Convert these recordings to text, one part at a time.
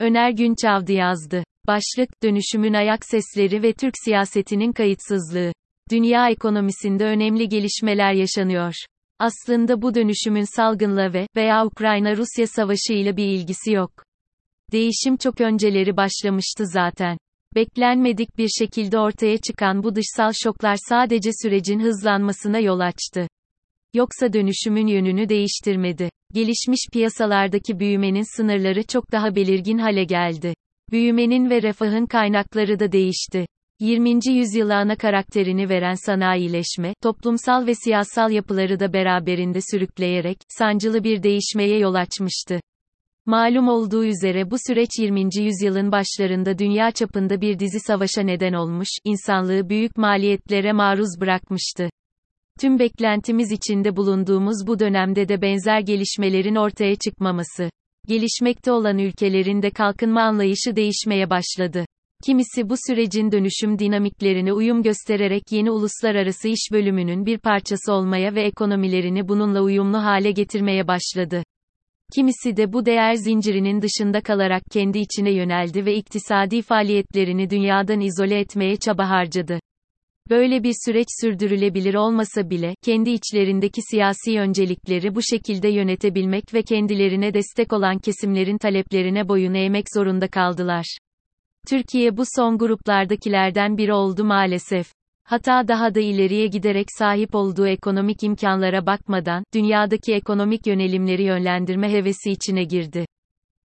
Öner Günçavdı yazdı. Başlık, dönüşümün ayak sesleri ve Türk siyasetinin kayıtsızlığı. Dünya ekonomisinde önemli gelişmeler yaşanıyor. Aslında bu dönüşümün salgınla ve veya Ukrayna-Rusya savaşı ile bir ilgisi yok. Değişim çok önceleri başlamıştı zaten. Beklenmedik bir şekilde ortaya çıkan bu dışsal şoklar sadece sürecin hızlanmasına yol açtı. Yoksa dönüşümün yönünü değiştirmedi. Gelişmiş piyasalardaki büyümenin sınırları çok daha belirgin hale geldi. Büyümenin ve refahın kaynakları da değişti. 20. yüzyıla ana karakterini veren sanayileşme, toplumsal ve siyasal yapıları da beraberinde sürükleyerek, sancılı bir değişmeye yol açmıştı. Malum olduğu üzere bu süreç 20. yüzyılın başlarında dünya çapında bir dizi savaşa neden olmuş, insanlığı büyük maliyetlere maruz bırakmıştı. Tüm beklentimiz içinde bulunduğumuz bu dönemde de benzer gelişmelerin ortaya çıkmaması. Gelişmekte olan ülkelerin de kalkınma anlayışı değişmeye başladı. Kimisi bu sürecin dönüşüm dinamiklerine uyum göstererek yeni uluslararası iş bölümünün bir parçası olmaya ve ekonomilerini bununla uyumlu hale getirmeye başladı. Kimisi de bu değer zincirinin dışında kalarak kendi içine yöneldi ve iktisadi faaliyetlerini dünyadan izole etmeye çaba harcadı. Böyle bir süreç sürdürülebilir olmasa bile, kendi içlerindeki siyasi öncelikleri bu şekilde yönetebilmek ve kendilerine destek olan kesimlerin taleplerine boyun eğmek zorunda kaldılar. Türkiye bu son gruplardakilerden biri oldu maalesef. Hata daha da ileriye giderek sahip olduğu ekonomik imkanlara bakmadan, dünyadaki ekonomik yönelimleri yönlendirme hevesi içine girdi.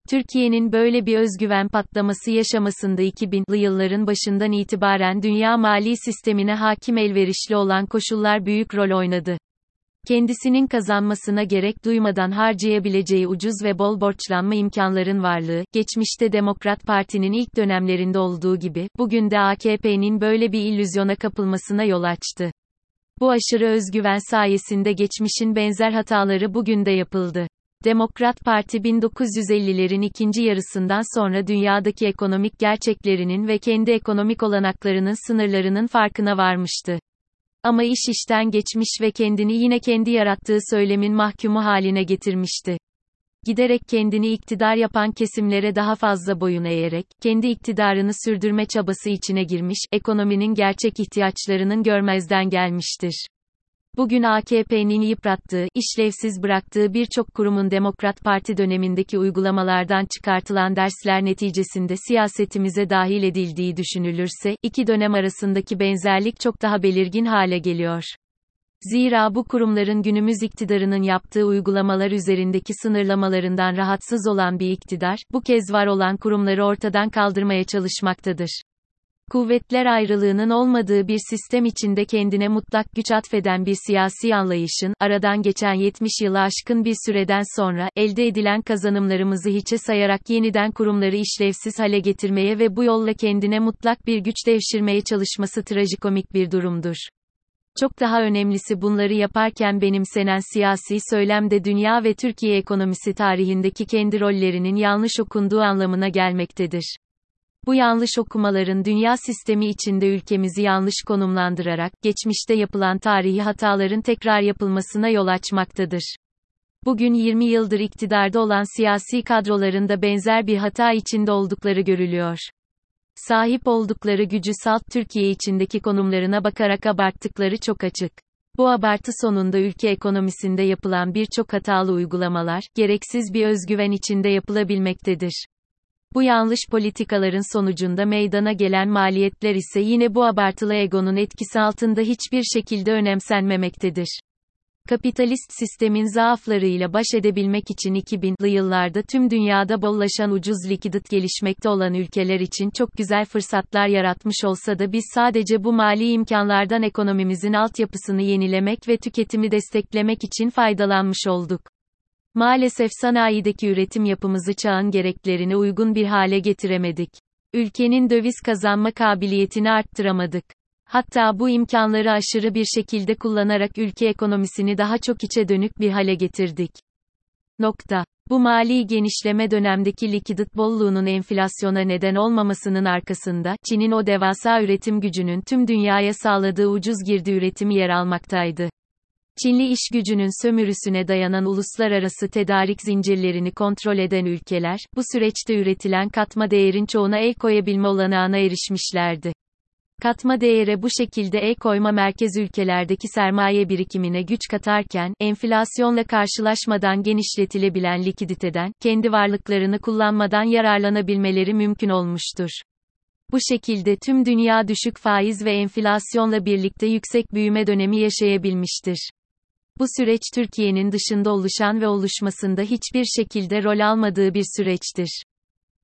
Türkiye'nin böyle bir özgüven patlaması yaşamasında 2000'lı yılların başından itibaren dünya mali sistemine hakim elverişli olan koşullar büyük rol oynadı. Kendisinin kazanmasına gerek duymadan harcayabileceği ucuz ve bol borçlanma imkanların varlığı, geçmişte Demokrat Parti'nin ilk dönemlerinde olduğu gibi, bugün de AKP'nin böyle bir illüzyona kapılmasına yol açtı. Bu aşırı özgüven sayesinde geçmişin benzer hataları bugün de yapıldı. Demokrat Parti 1950'lerin ikinci yarısından sonra dünyadaki ekonomik gerçeklerinin ve kendi ekonomik olanaklarının sınırlarının farkına varmıştı. Ama iş işten geçmiş ve kendini yine kendi yarattığı söylemin mahkumu haline getirmişti. Giderek kendini iktidar yapan kesimlere daha fazla boyun eğerek, kendi iktidarını sürdürme çabası içine girmiş, ekonominin gerçek ihtiyaçlarının görmezden gelmiştir. Bugün AKP'nin yıprattığı, işlevsiz bıraktığı birçok kurumun Demokrat Parti dönemindeki uygulamalardan çıkartılan dersler neticesinde siyasetimize dahil edildiği düşünülürse, iki dönem arasındaki benzerlik çok daha belirgin hale geliyor. Zira bu kurumların günümüz iktidarının yaptığı uygulamalar üzerindeki sınırlamalarından rahatsız olan bir iktidar, bu kez var olan kurumları ortadan kaldırmaya çalışmaktadır. Kuvvetler ayrılığının olmadığı bir sistem içinde kendine mutlak güç atfeden bir siyasi anlayışın, aradan geçen 70 yılı aşkın bir süreden sonra, elde edilen kazanımlarımızı hiçe sayarak yeniden kurumları işlevsiz hale getirmeye ve bu yolla kendine mutlak bir güç devşirmeye çalışması trajikomik bir durumdur. Çok daha önemlisi bunları yaparken benimsenen siyasi söylemde dünya ve Türkiye ekonomisi tarihindeki kendi rollerinin yanlış okunduğu anlamına gelmektedir. Bu yanlış okumaların dünya sistemi içinde ülkemizi yanlış konumlandırarak, geçmişte yapılan tarihi hataların tekrar yapılmasına yol açmaktadır. Bugün 20 yıldır iktidarda olan siyasi kadroların da benzer bir hata içinde oldukları görülüyor. Sahip oldukları gücü salt Türkiye içindeki konumlarına bakarak abarttıkları çok açık. Bu abartı sonunda ülke ekonomisinde yapılan birçok hatalı uygulamalar, gereksiz bir özgüven içinde yapılabilmektedir. Bu yanlış politikaların sonucunda meydana gelen maliyetler ise yine bu abartılı egonun etkisi altında hiçbir şekilde önemsenmemektedir. Kapitalist sistemin zaaflarıyla baş edebilmek için 2000'lı yıllarda tüm dünyada bollaşan ucuz likidit gelişmekte olan ülkeler için çok güzel fırsatlar yaratmış olsa da biz sadece bu mali imkanlardan ekonomimizin altyapısını yenilemek ve tüketimi desteklemek için faydalanmış olduk. Maalesef sanayideki üretim yapımızı çağın gereklerine uygun bir hale getiremedik. Ülkenin döviz kazanma kabiliyetini arttıramadık. Hatta bu imkanları aşırı bir şekilde kullanarak ülke ekonomisini daha çok içe dönük bir hale getirdik. Nokta. Bu mali genişleme dönemdeki likidit bolluğunun enflasyona neden olmamasının arkasında, Çin'in o devasa üretim gücünün tüm dünyaya sağladığı ucuz girdi üretimi yer almaktaydı. Çinli iş gücünün sömürüsüne dayanan uluslararası tedarik zincirlerini kontrol eden ülkeler, bu süreçte üretilen katma değerin çoğuna el koyabilme olanağına erişmişlerdi. Katma değere bu şekilde el koyma merkez ülkelerdeki sermaye birikimine güç katarken, enflasyonla karşılaşmadan genişletilebilen likiditeden, kendi varlıklarını kullanmadan yararlanabilmeleri mümkün olmuştur. Bu şekilde tüm dünya düşük faiz ve enflasyonla birlikte yüksek büyüme dönemi yaşayabilmiştir. Bu süreç Türkiye'nin dışında oluşan ve oluşmasında hiçbir şekilde rol almadığı bir süreçtir.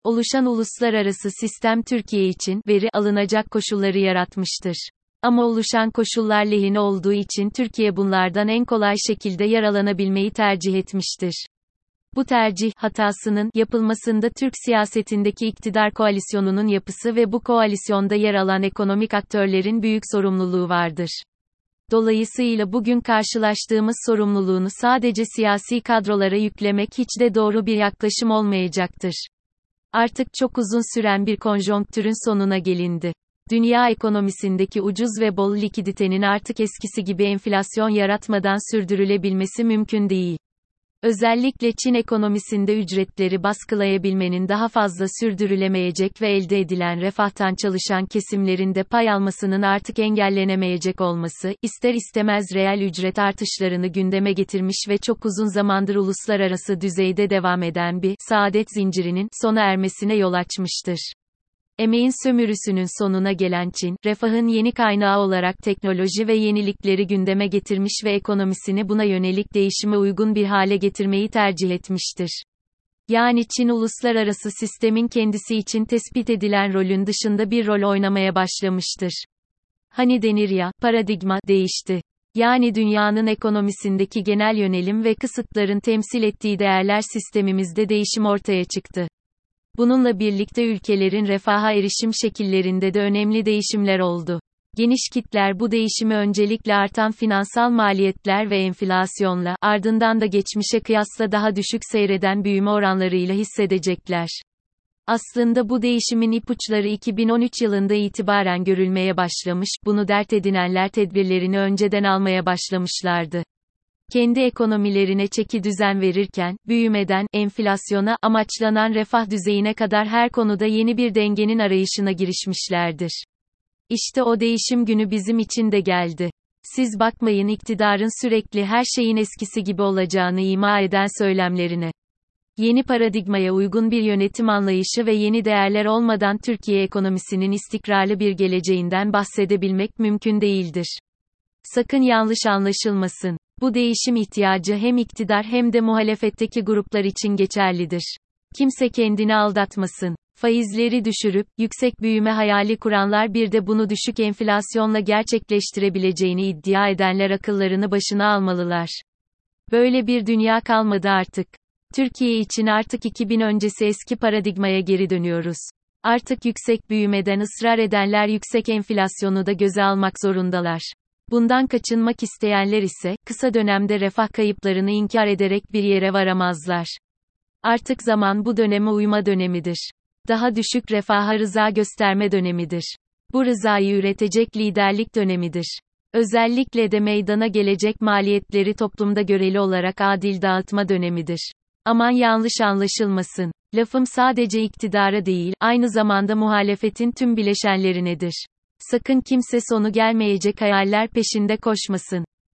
Oluşan uluslararası sistem Türkiye için veri alınacak koşulları yaratmıştır. Ama oluşan koşullar lehine olduğu için Türkiye bunlardan en kolay şekilde yaralanabilmeyi tercih etmiştir. Bu tercih hatasının yapılmasında Türk siyasetindeki iktidar koalisyonunun yapısı ve bu koalisyonda yer alan ekonomik aktörlerin büyük sorumluluğu vardır. Dolayısıyla bugün karşılaştığımız sorumluluğunu sadece siyasi kadrolara yüklemek hiç de doğru bir yaklaşım olmayacaktır. Artık çok uzun süren bir konjonktürün sonuna gelindi. Dünya ekonomisindeki ucuz ve bol likiditenin artık eskisi gibi enflasyon yaratmadan sürdürülebilmesi mümkün değil. Özellikle Çin ekonomisinde ücretleri baskılayabilmenin daha fazla sürdürülemeyecek ve elde edilen refahtan çalışan kesimlerin de pay almasının artık engellenemeyecek olması, ister istemez reel ücret artışlarını gündeme getirmiş ve çok uzun zamandır uluslararası düzeyde devam eden bir saadet zincirinin sona ermesine yol açmıştır. Emeğin sömürüsünün sonuna gelen Çin, refahın yeni kaynağı olarak teknoloji ve yenilikleri gündeme getirmiş ve ekonomisini buna yönelik değişime uygun bir hale getirmeyi tercih etmiştir. Yani Çin uluslararası sistemin kendisi için tespit edilen rolün dışında bir rol oynamaya başlamıştır. Hani denir ya, paradigma değişti. Yani dünyanın ekonomisindeki genel yönelim ve kısıtların temsil ettiği değerler sistemimizde değişim ortaya çıktı. Bununla birlikte ülkelerin refaha erişim şekillerinde de önemli değişimler oldu. Geniş kitler bu değişimi öncelikle artan finansal maliyetler ve enflasyonla, ardından da geçmişe kıyasla daha düşük seyreden büyüme oranlarıyla hissedecekler. Aslında bu değişimin ipuçları 2013 yılında itibaren görülmeye başlamış, bunu dert edinenler tedbirlerini önceden almaya başlamışlardı kendi ekonomilerine çeki düzen verirken, büyümeden, enflasyona, amaçlanan refah düzeyine kadar her konuda yeni bir dengenin arayışına girişmişlerdir. İşte o değişim günü bizim için de geldi. Siz bakmayın iktidarın sürekli her şeyin eskisi gibi olacağını ima eden söylemlerine. Yeni paradigmaya uygun bir yönetim anlayışı ve yeni değerler olmadan Türkiye ekonomisinin istikrarlı bir geleceğinden bahsedebilmek mümkün değildir. Sakın yanlış anlaşılmasın. Bu değişim ihtiyacı hem iktidar hem de muhalefetteki gruplar için geçerlidir. Kimse kendini aldatmasın. Faizleri düşürüp, yüksek büyüme hayali kuranlar bir de bunu düşük enflasyonla gerçekleştirebileceğini iddia edenler akıllarını başına almalılar. Böyle bir dünya kalmadı artık. Türkiye için artık 2000 öncesi eski paradigmaya geri dönüyoruz. Artık yüksek büyümeden ısrar edenler yüksek enflasyonu da göze almak zorundalar. Bundan kaçınmak isteyenler ise, kısa dönemde refah kayıplarını inkar ederek bir yere varamazlar. Artık zaman bu döneme uyma dönemidir. Daha düşük refaha rıza gösterme dönemidir. Bu rızayı üretecek liderlik dönemidir. Özellikle de meydana gelecek maliyetleri toplumda göreli olarak adil dağıtma dönemidir. Aman yanlış anlaşılmasın. Lafım sadece iktidara değil, aynı zamanda muhalefetin tüm bileşenlerinedir. Sakın kimse sonu gelmeyecek hayaller peşinde koşmasın.